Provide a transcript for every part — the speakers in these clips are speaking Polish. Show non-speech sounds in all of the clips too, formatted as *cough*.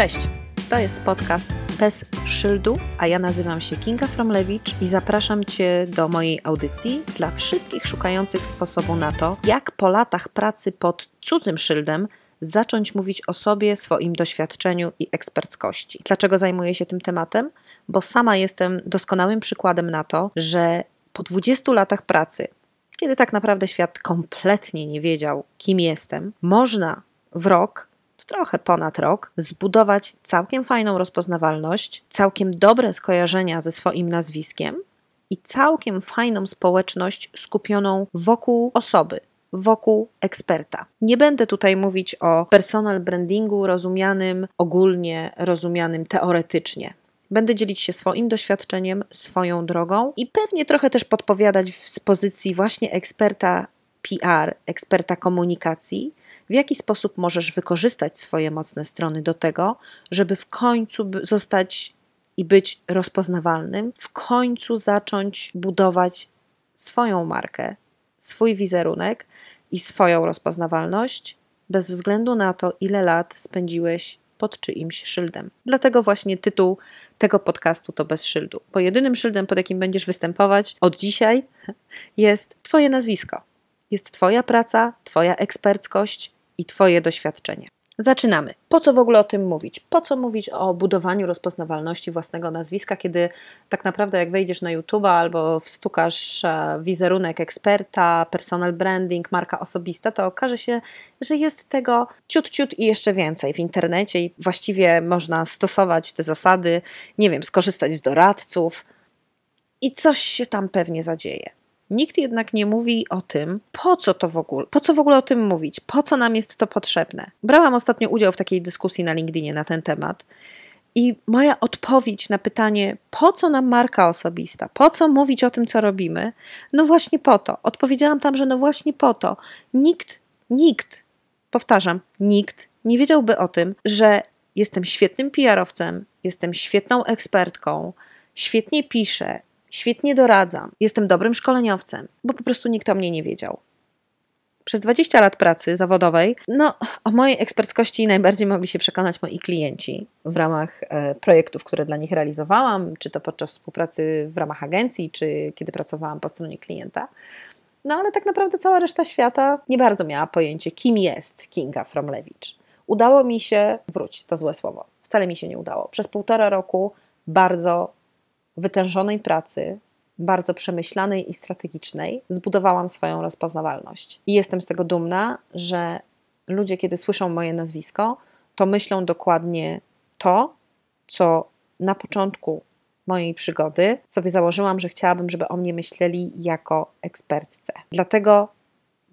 Cześć! To jest podcast bez szyldu, a ja nazywam się Kinga Fromlewicz i zapraszam Cię do mojej audycji dla wszystkich szukających sposobu na to, jak po latach pracy pod cudzym szyldem zacząć mówić o sobie, swoim doświadczeniu i eksperckości. Dlaczego zajmuję się tym tematem? Bo sama jestem doskonałym przykładem na to, że po 20 latach pracy, kiedy tak naprawdę świat kompletnie nie wiedział, kim jestem, można w rok trochę ponad rok, zbudować całkiem fajną rozpoznawalność, całkiem dobre skojarzenia ze swoim nazwiskiem i całkiem fajną społeczność skupioną wokół osoby, wokół eksperta. Nie będę tutaj mówić o personal brandingu rozumianym ogólnie, rozumianym teoretycznie. Będę dzielić się swoim doświadczeniem, swoją drogą i pewnie trochę też podpowiadać z pozycji właśnie eksperta PR, eksperta komunikacji, w jaki sposób możesz wykorzystać swoje mocne strony do tego, żeby w końcu zostać i być rozpoznawalnym, w końcu zacząć budować swoją markę, swój wizerunek i swoją rozpoznawalność, bez względu na to, ile lat spędziłeś pod czyimś szyldem. Dlatego właśnie tytuł tego podcastu to bez szyldu, bo jedynym szyldem, pod jakim będziesz występować od dzisiaj, *laughs* jest Twoje nazwisko. Jest Twoja praca, Twoja eksperckość, i Twoje doświadczenie. Zaczynamy. Po co w ogóle o tym mówić? Po co mówić o budowaniu rozpoznawalności własnego nazwiska, kiedy tak naprawdę jak wejdziesz na YouTube albo wstukasz e, wizerunek eksperta, personal branding, marka osobista, to okaże się, że jest tego ciut, ciut i jeszcze więcej w internecie i właściwie można stosować te zasady, nie wiem, skorzystać z doradców i coś się tam pewnie zadzieje. Nikt jednak nie mówi o tym, po co to w ogóle, po co w ogóle o tym mówić, po co nam jest to potrzebne. Brałam ostatnio udział w takiej dyskusji na LinkedInie na ten temat. I moja odpowiedź na pytanie, po co nam marka osobista, po co mówić o tym, co robimy, no właśnie po to. Odpowiedziałam tam, że no właśnie po to. Nikt, nikt, powtarzam, nikt nie wiedziałby o tym, że jestem świetnym PR-owcem, jestem świetną ekspertką, świetnie piszę, świetnie doradzam, jestem dobrym szkoleniowcem, bo po prostu nikt o mnie nie wiedział. Przez 20 lat pracy zawodowej, no, o mojej eksperckości najbardziej mogli się przekonać moi klienci w ramach e, projektów, które dla nich realizowałam, czy to podczas współpracy w ramach agencji, czy kiedy pracowałam po stronie klienta. No ale tak naprawdę cała reszta świata nie bardzo miała pojęcie, kim jest Kinga Fromlewicz. Udało mi się, wróć, to złe słowo, wcale mi się nie udało. Przez półtora roku bardzo wytężonej pracy, bardzo przemyślanej i strategicznej, zbudowałam swoją rozpoznawalność. I jestem z tego dumna, że ludzie, kiedy słyszą moje nazwisko, to myślą dokładnie to, co na początku mojej przygody sobie założyłam, że chciałabym, żeby o mnie myśleli jako ekspertce. Dlatego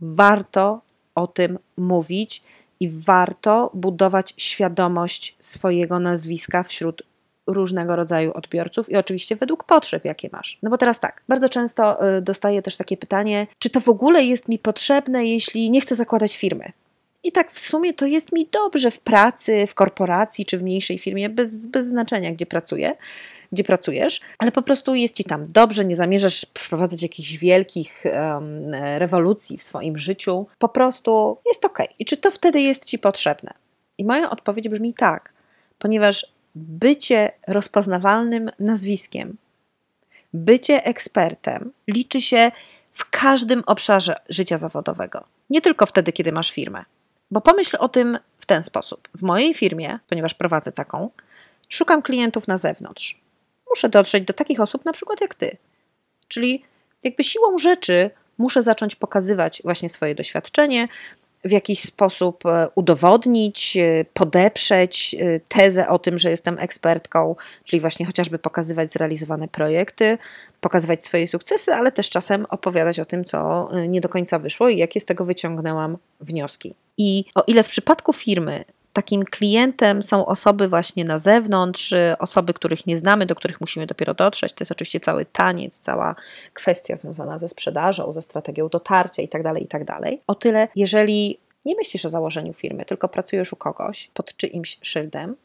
warto o tym mówić i warto budować świadomość swojego nazwiska wśród różnego rodzaju odbiorców i oczywiście według potrzeb, jakie masz. No bo teraz tak, bardzo często y, dostaję też takie pytanie, czy to w ogóle jest mi potrzebne, jeśli nie chcę zakładać firmy? I tak w sumie to jest mi dobrze w pracy, w korporacji czy w mniejszej firmie, bez, bez znaczenia, gdzie pracuję, gdzie pracujesz, ale po prostu jest ci tam dobrze, nie zamierzasz wprowadzać jakichś wielkich um, rewolucji w swoim życiu, po prostu jest ok. I czy to wtedy jest ci potrzebne? I moja odpowiedź brzmi tak, ponieważ bycie rozpoznawalnym nazwiskiem, bycie ekspertem liczy się w każdym obszarze życia zawodowego. Nie tylko wtedy, kiedy masz firmę. Bo pomyśl o tym w ten sposób. W mojej firmie, ponieważ prowadzę taką, szukam klientów na zewnątrz. Muszę dotrzeć do takich osób, na przykład jak ty. Czyli jakby siłą rzeczy muszę zacząć pokazywać właśnie swoje doświadczenie, w jakiś sposób e, udowodnić, e, podeprzeć e, tezę o tym, że jestem ekspertką, czyli właśnie chociażby pokazywać zrealizowane projekty, pokazywać swoje sukcesy, ale też czasem opowiadać o tym, co nie do końca wyszło i jakie z tego wyciągnęłam wnioski. I o ile w przypadku firmy takim klientem są osoby właśnie na zewnątrz, osoby, których nie znamy, do których musimy dopiero dotrzeć. To jest oczywiście cały taniec, cała kwestia związana ze sprzedażą, ze strategią dotarcia itd., tak itd. Tak o tyle, jeżeli nie myślisz o założeniu firmy, tylko pracujesz u kogoś pod czyimś szyldem,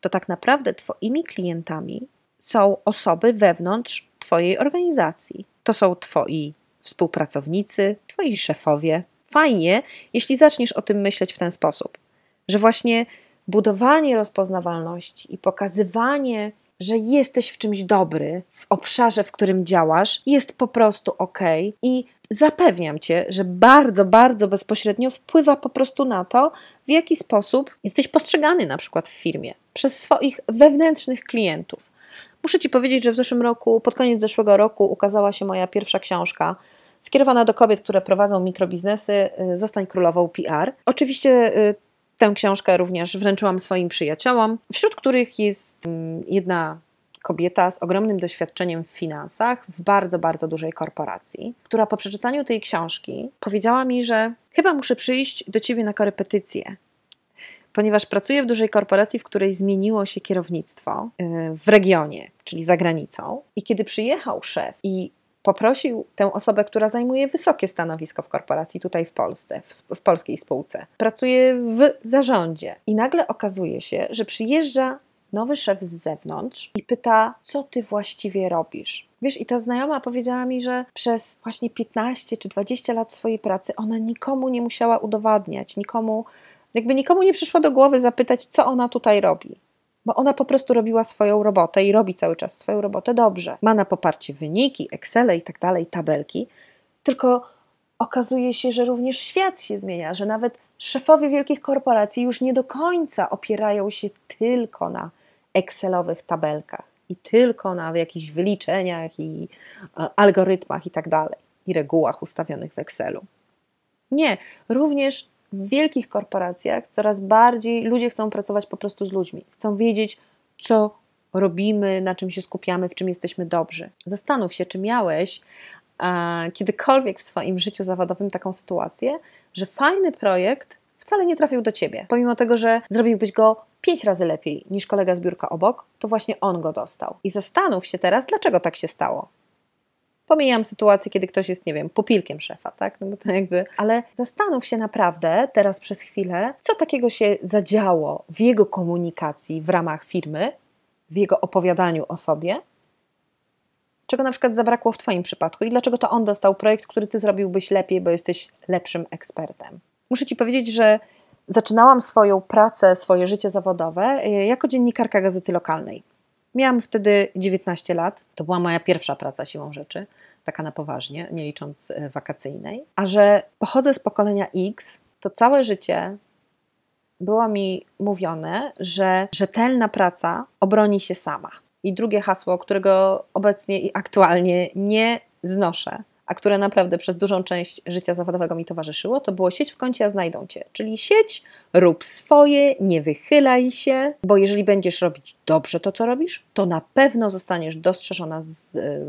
to tak naprawdę Twoimi klientami są osoby wewnątrz Twojej organizacji. To są Twoi współpracownicy, Twoi szefowie. Fajnie, jeśli zaczniesz o tym myśleć w ten sposób że właśnie budowanie rozpoznawalności i pokazywanie, że jesteś w czymś dobry, w obszarze, w którym działasz, jest po prostu ok. I zapewniam cię, że bardzo, bardzo bezpośrednio wpływa po prostu na to, w jaki sposób jesteś postrzegany na przykład w firmie przez swoich wewnętrznych klientów. Muszę ci powiedzieć, że w zeszłym roku, pod koniec zeszłego roku, ukazała się moja pierwsza książka skierowana do kobiet, które prowadzą mikrobiznesy, y, Zostań królową PR. Oczywiście y, tę książkę również wręczyłam swoim przyjaciołom, wśród których jest mm, jedna kobieta z ogromnym doświadczeniem w finansach w bardzo, bardzo dużej korporacji, która po przeczytaniu tej książki powiedziała mi, że chyba muszę przyjść do ciebie na korepetycję, ponieważ pracuję w dużej korporacji, w której zmieniło się kierownictwo y, w regionie, czyli za granicą. I kiedy przyjechał szef i poprosił tę osobę, która zajmuje wysokie stanowisko w korporacji tutaj w Polsce, w, w polskiej spółce, pracuje w zarządzie. I nagle okazuje się, że przyjeżdża nowy szef z zewnątrz i pyta, co ty właściwie robisz. Wiesz, i ta znajoma powiedziała mi, że przez właśnie 15 czy 20 lat swojej pracy ona nikomu nie musiała udowadniać, nikomu, jakby nikomu nie przyszło do głowy zapytać, co ona tutaj robi bo ona po prostu robiła swoją robotę i robi cały czas swoją robotę dobrze. Ma na poparcie wyniki, Excel i tak dalej, tabelki, tylko okazuje się, że również świat się zmienia, że nawet szefowie wielkich korporacji już nie do końca opierają się tylko na Excelowych tabelkach i tylko na jakichś wyliczeniach i algorytmach i tak dalej, i regułach ustawionych w Excelu. Nie, również w wielkich korporacjach coraz bardziej ludzie chcą pracować po prostu z ludźmi. Chcą wiedzieć, co robimy, na czym się skupiamy, w czym jesteśmy dobrzy. Zastanów się, czy miałeś a, kiedykolwiek w swoim życiu zawodowym taką sytuację, że fajny projekt wcale nie trafił do ciebie. Pomimo tego, że zrobiłbyś go pięć razy lepiej niż kolega z biurka obok, to właśnie on go dostał. I zastanów się teraz, dlaczego tak się stało. Pomijam sytuację, kiedy ktoś jest, nie wiem, pupilkiem szefa, tak? No bo to jakby, ale zastanów się naprawdę teraz przez chwilę, co takiego się zadziało w jego komunikacji w ramach firmy, w jego opowiadaniu o sobie, czego na przykład zabrakło w Twoim przypadku i dlaczego to on dostał projekt, który Ty zrobiłbyś lepiej, bo jesteś lepszym ekspertem. Muszę Ci powiedzieć, że zaczynałam swoją pracę, swoje życie zawodowe e, jako dziennikarka gazety lokalnej. Miałam wtedy 19 lat. To była moja pierwsza praca siłą rzeczy, taka na poważnie, nie licząc e, wakacyjnej. A że pochodzę z pokolenia X, to całe życie było mi mówione, że rzetelna praca obroni się sama. I drugie hasło, którego obecnie i aktualnie nie znoszę, a które naprawdę przez dużą część życia zawodowego mi towarzyszyło, to było sieć w kącie, a znajdą cię. Czyli sieć, rób swoje, nie wychylaj się, bo jeżeli będziesz robić dobrze to, co robisz, to na pewno zostaniesz dostrzeżona,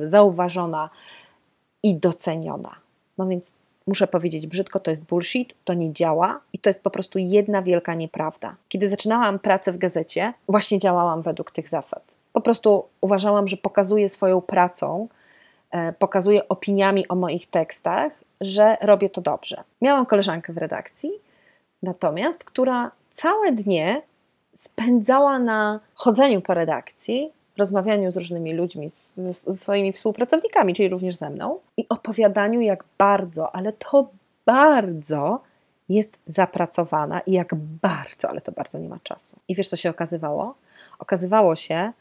zauważona i doceniona. No więc muszę powiedzieć brzydko, to jest bullshit, to nie działa i to jest po prostu jedna wielka nieprawda. Kiedy zaczynałam pracę w gazecie, właśnie działałam według tych zasad. Po prostu uważałam, że pokazuję swoją pracą, E, pokazuję opiniami o moich tekstach, że robię to dobrze. Miałam koleżankę w redakcji, natomiast, która całe dnie spędzała na chodzeniu po redakcji, rozmawianiu z różnymi ludźmi, z, ze swoimi współpracownikami, czyli również ze mną, i opowiadaniu, jak bardzo, ale to bardzo jest zapracowana i jak bardzo, ale to bardzo nie ma czasu. I wiesz, co się okazywało? Okazywało się,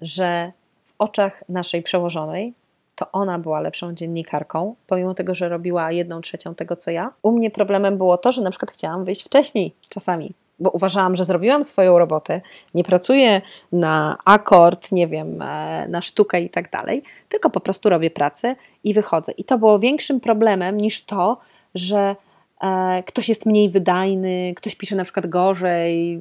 że w oczach naszej przełożonej to ona była lepszą dziennikarką, pomimo tego, że robiła jedną trzecią tego, co ja. U mnie problemem było to, że na przykład chciałam wyjść wcześniej czasami, bo uważałam, że zrobiłam swoją robotę, nie pracuję na akord, nie wiem, e, na sztukę i tak dalej, tylko po prostu robię pracę i wychodzę. I to było większym problemem niż to, że E, ktoś jest mniej wydajny, ktoś pisze na przykład gorzej,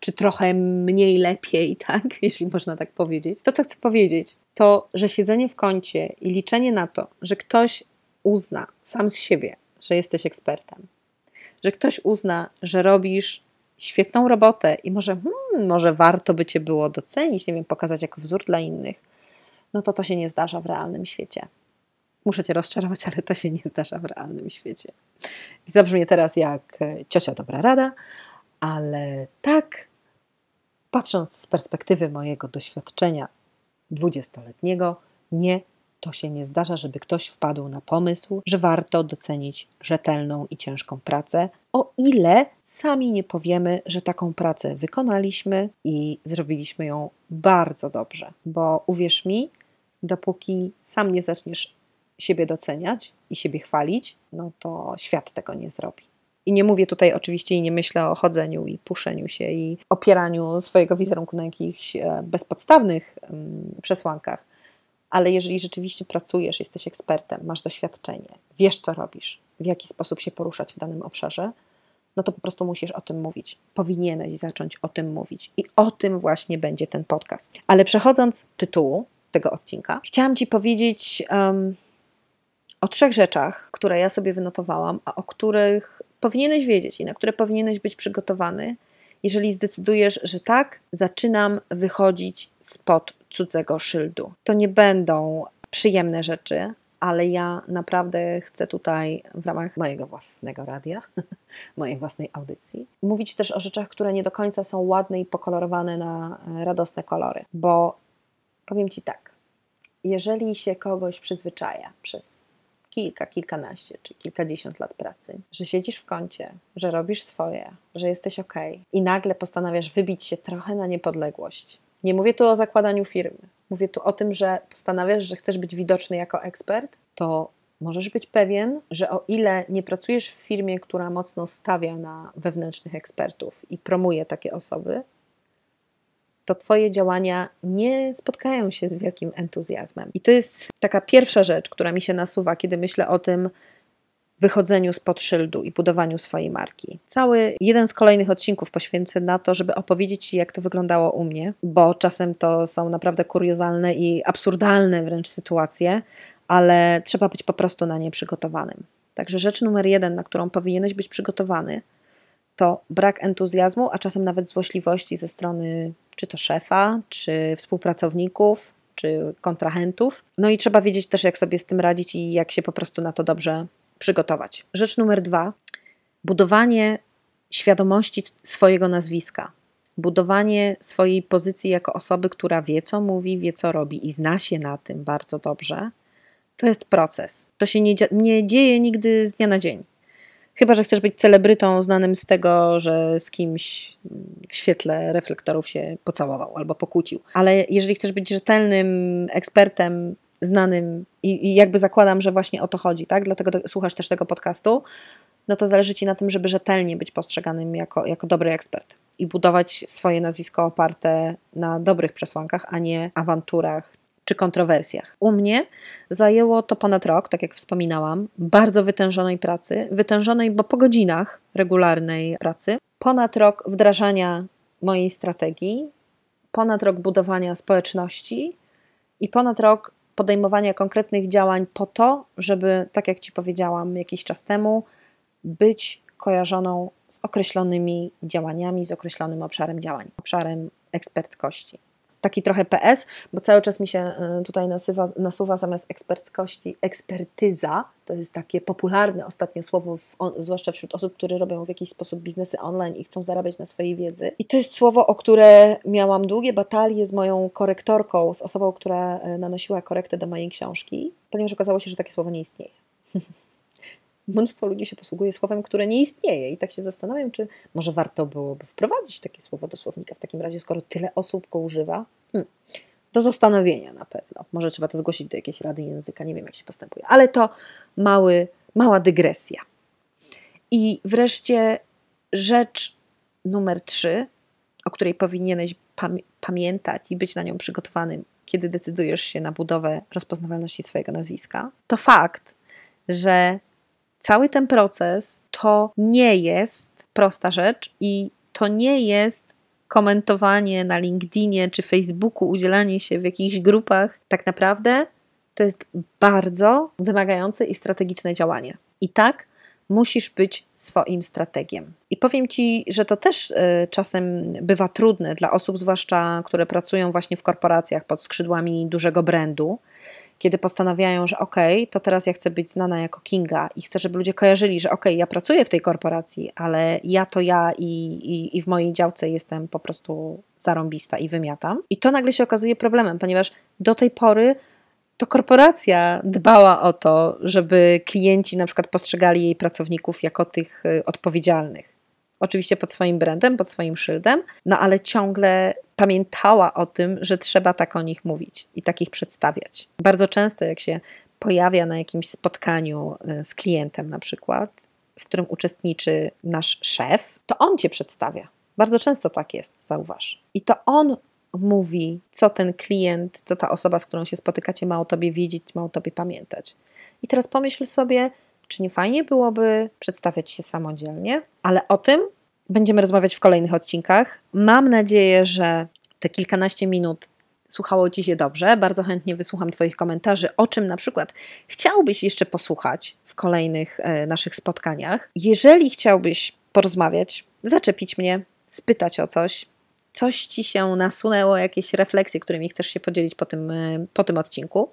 czy trochę mniej lepiej, *laughs* tak, jeśli można tak powiedzieć. To, co chcę powiedzieć, to, że siedzenie w kącie i liczenie na to, że ktoś uzna sam z siebie, że jesteś ekspertem, że ktoś uzna, że robisz świetną robotę i może, hmm, może warto by cię było docenić, nie wiem, pokazać jako wzór dla innych, no to to się nie zdarza w realnym świecie. Muszę cię rozczarować, ale to się nie zdarza w realnym świecie. I zabrzmie teraz jak e, ciocia dobra rada, ale tak, patrząc z perspektywy mojego doświadczenia dwudziestoletniego, nie, to się nie zdarza, żeby ktoś wpadł na pomysł, że warto docenić rzetelną i ciężką pracę, o ile sami nie powiemy, że taką pracę wykonaliśmy i zrobiliśmy ją bardzo dobrze. Bo uwierz mi, dopóki sam nie zaczniesz siebie doceniać i siebie chwalić, no to świat tego nie zrobi. I nie mówię tutaj oczywiście i nie myślę o chodzeniu i puszeniu się i opieraniu swojego wizerunku na jakichś e, bezpodstawnych przesłankach, ale jeżeli rzeczywiście pracujesz, jesteś ekspertem, masz doświadczenie, wiesz co robisz, w jaki sposób się poruszać w danym obszarze, no to po prostu musisz o tym mówić. Powinieneś zacząć o tym mówić. I o tym właśnie będzie ten podcast. Ale przechodząc do tytułu tego odcinka, chciałam Ci powiedzieć um, o trzech rzeczach, które ja sobie wynotowałam, a o których powinieneś wiedzieć i na które powinieneś być przygotowany, jeżeli zdecydujesz, że tak, zaczynam wychodzić spod cudzego szyldu. To nie będą przyjemne rzeczy, ale ja naprawdę chcę tutaj w ramach mojego własnego radia, *laughs* mojej własnej audycji, mówić też o rzeczach, które nie do końca są ładne i pokolorowane na radosne kolory, bo powiem Ci tak, jeżeli się kogoś przyzwyczaja przez kilka, kilkanaście czy kilkadziesiąt lat pracy, że siedzisz w kącie, że robisz swoje, że jesteś ok i nagle postanawiasz wybić się trochę na niepodległość. Nie mówię tu o zakładaniu firmy, mówię tu o tym, że postanawiasz, że chcesz być widoczny jako ekspert, to możesz być pewien, że o ile nie pracujesz w firmie, która mocno stawia na wewnętrznych ekspertów i promuje takie osoby, to Twoje działania nie spotkają się z wielkim entuzjazmem. I to jest taka pierwsza rzecz, która mi się nasuwa, kiedy myślę o tym wychodzeniu spod szyldu i budowaniu swojej marki. Cały jeden z kolejnych odcinków poświęcę na to, żeby opowiedzieć Ci, jak to wyglądało u mnie, bo czasem to są naprawdę kuriozalne i absurdalne wręcz sytuacje, ale trzeba być po prostu na nie przygotowanym. Także rzecz numer jeden, na którą powinieneś być przygotowany, to brak entuzjazmu, a czasem nawet złośliwości ze strony czy to szefa, czy współpracowników, czy kontrahentów. No i trzeba wiedzieć też, jak sobie z tym radzić i jak się po prostu na to dobrze przygotować. Rzecz numer dwa: budowanie świadomości swojego nazwiska. Budowanie swojej pozycji jako osoby, która wie, co mówi, wie, co robi i zna się na tym bardzo dobrze, to jest proces. To się nie, nie dzieje nigdy z dnia na dzień. Chyba, że chcesz być celebrytą znanym z tego, że z kimś w świetle reflektorów się pocałował albo pokłócił. Ale jeżeli chcesz być rzetelnym ekspertem, znanym i, i jakby zakładam, że właśnie o to chodzi, tak? Dlatego do, słuchasz też tego podcastu, no to zależy Ci na tym, żeby rzetelnie być postrzeganym jako, jako dobry ekspert i budować swoje nazwisko oparte na dobrych przesłankach, a nie awanturach czy kontrowersjach. U mnie zajęło to ponad rok, tak jak wspominałam, bardzo wytężonej pracy, wytężonej, bo po godzinach regularnej pracy, ponad rok wdrażania mojej strategii, ponad rok budowania społeczności i ponad rok podejmowania konkretnych działań po to, żeby, tak jak Ci powiedziałam jakiś czas temu, być kojarzoną z określonymi działaniami, z określonym obszarem działań, obszarem eksperckości taki trochę PS, bo cały czas mi się e, tutaj nasuwa, nasuwa zamiast eksperckości ekspertyza. To jest takie popularne ostatnio słowo, w, zwłaszcza wśród osób, które robią w jakiś sposób biznesy online i chcą zarabiać na swojej wiedzy. I to jest słowo, o które miałam długie batalie z moją korektorką, z osobą, która e, nanosiła korektę do mojej książki, ponieważ okazało się, że takie słowo nie istnieje. *laughs* mnóstwo ludzi się posługuje słowem, które nie istnieje. I tak się zastanawiam, czy może warto byłoby wprowadzić takie słowo do słownika w takim razie, skoro tyle osób go używa. Hmm. Do zastanowienia na pewno. Może trzeba to zgłosić do jakiejś rady języka, nie wiem jak się postępuje. Ale to mały, mała dygresja. I wreszcie rzecz numer trzy, o której powinieneś pamię pamiętać i być na nią przygotowanym, kiedy decydujesz się na budowę rozpoznawalności swojego nazwiska, to fakt, że cały ten proces to nie jest prosta rzecz i to nie jest komentowanie na LinkedInie czy Facebooku, udzielanie się w jakichś grupach. Tak naprawdę to jest bardzo wymagające i strategiczne działanie. I tak musisz być swoim strategiem. I powiem Ci, że to też y, czasem bywa trudne dla osób, zwłaszcza które pracują właśnie w korporacjach pod skrzydłami dużego brandu, kiedy postanawiają, że ok, to teraz ja chcę być znana jako Kinga i chcę, żeby ludzie kojarzyli, że ok, ja pracuję w tej korporacji, ale ja to ja i, i, i w mojej działce jestem po prostu zarąbista i wymiatam. I to nagle się okazuje problemem, ponieważ do tej pory to korporacja dbała o to, żeby klienci na przykład postrzegali jej pracowników jako tych y, odpowiedzialnych. Oczywiście pod swoim brandem, pod swoim szyldem, no ale ciągle pamiętała o tym, że trzeba tak o nich mówić i takich przedstawiać. Bardzo często, jak się pojawia na jakimś spotkaniu y, z klientem, na przykład, w którym uczestniczy nasz szef, to on cię przedstawia. Bardzo często tak jest, zauważ. I to on mówi, co ten klient, co ta osoba, z którą się spotykacie, ma o tobie wiedzieć, ma o tobie pamiętać. I teraz pomyśl sobie, czy nie fajnie byłoby przedstawiać się samodzielnie, ale o tym będziemy rozmawiać w kolejnych odcinkach. Mam nadzieję, że te kilkanaście minut słuchało Ci się dobrze. Bardzo chętnie wysłucham Twoich komentarzy, o czym na przykład chciałbyś jeszcze posłuchać w kolejnych e, naszych spotkaniach. Jeżeli chciałbyś porozmawiać, zaczepić mnie, spytać o coś, coś Ci się nasunęło, jakieś refleksje, którymi chcesz się podzielić po tym, e, po tym odcinku,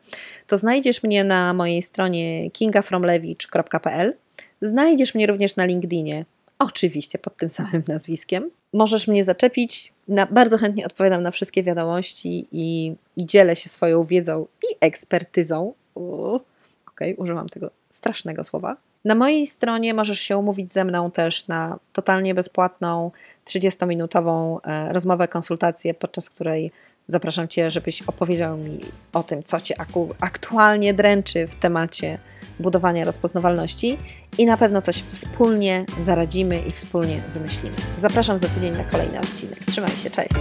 to znajdziesz mnie na mojej stronie kingafromlewicz.pl. Znajdziesz mnie również na LinkedInie, oczywiście pod tym samym nazwiskiem. Możesz mnie zaczepić. Na, bardzo chętnie odpowiadam na wszystkie wiadomości i, i dzielę się swoją wiedzą i ekspertyzą. Okej, okay, używam tego strasznego słowa. Na mojej stronie możesz się umówić ze mną też na totalnie bezpłatną 30-minutową e, rozmowę, konsultację, podczas której zapraszam Cię, żebyś opowiedział mi o tym, co Cię aktualnie dręczy w temacie budowania rozpoznawalności i na pewno coś wspólnie zaradzimy i wspólnie wymyślimy. Zapraszam za tydzień na kolejny odcinek. Trzymaj się, cześć!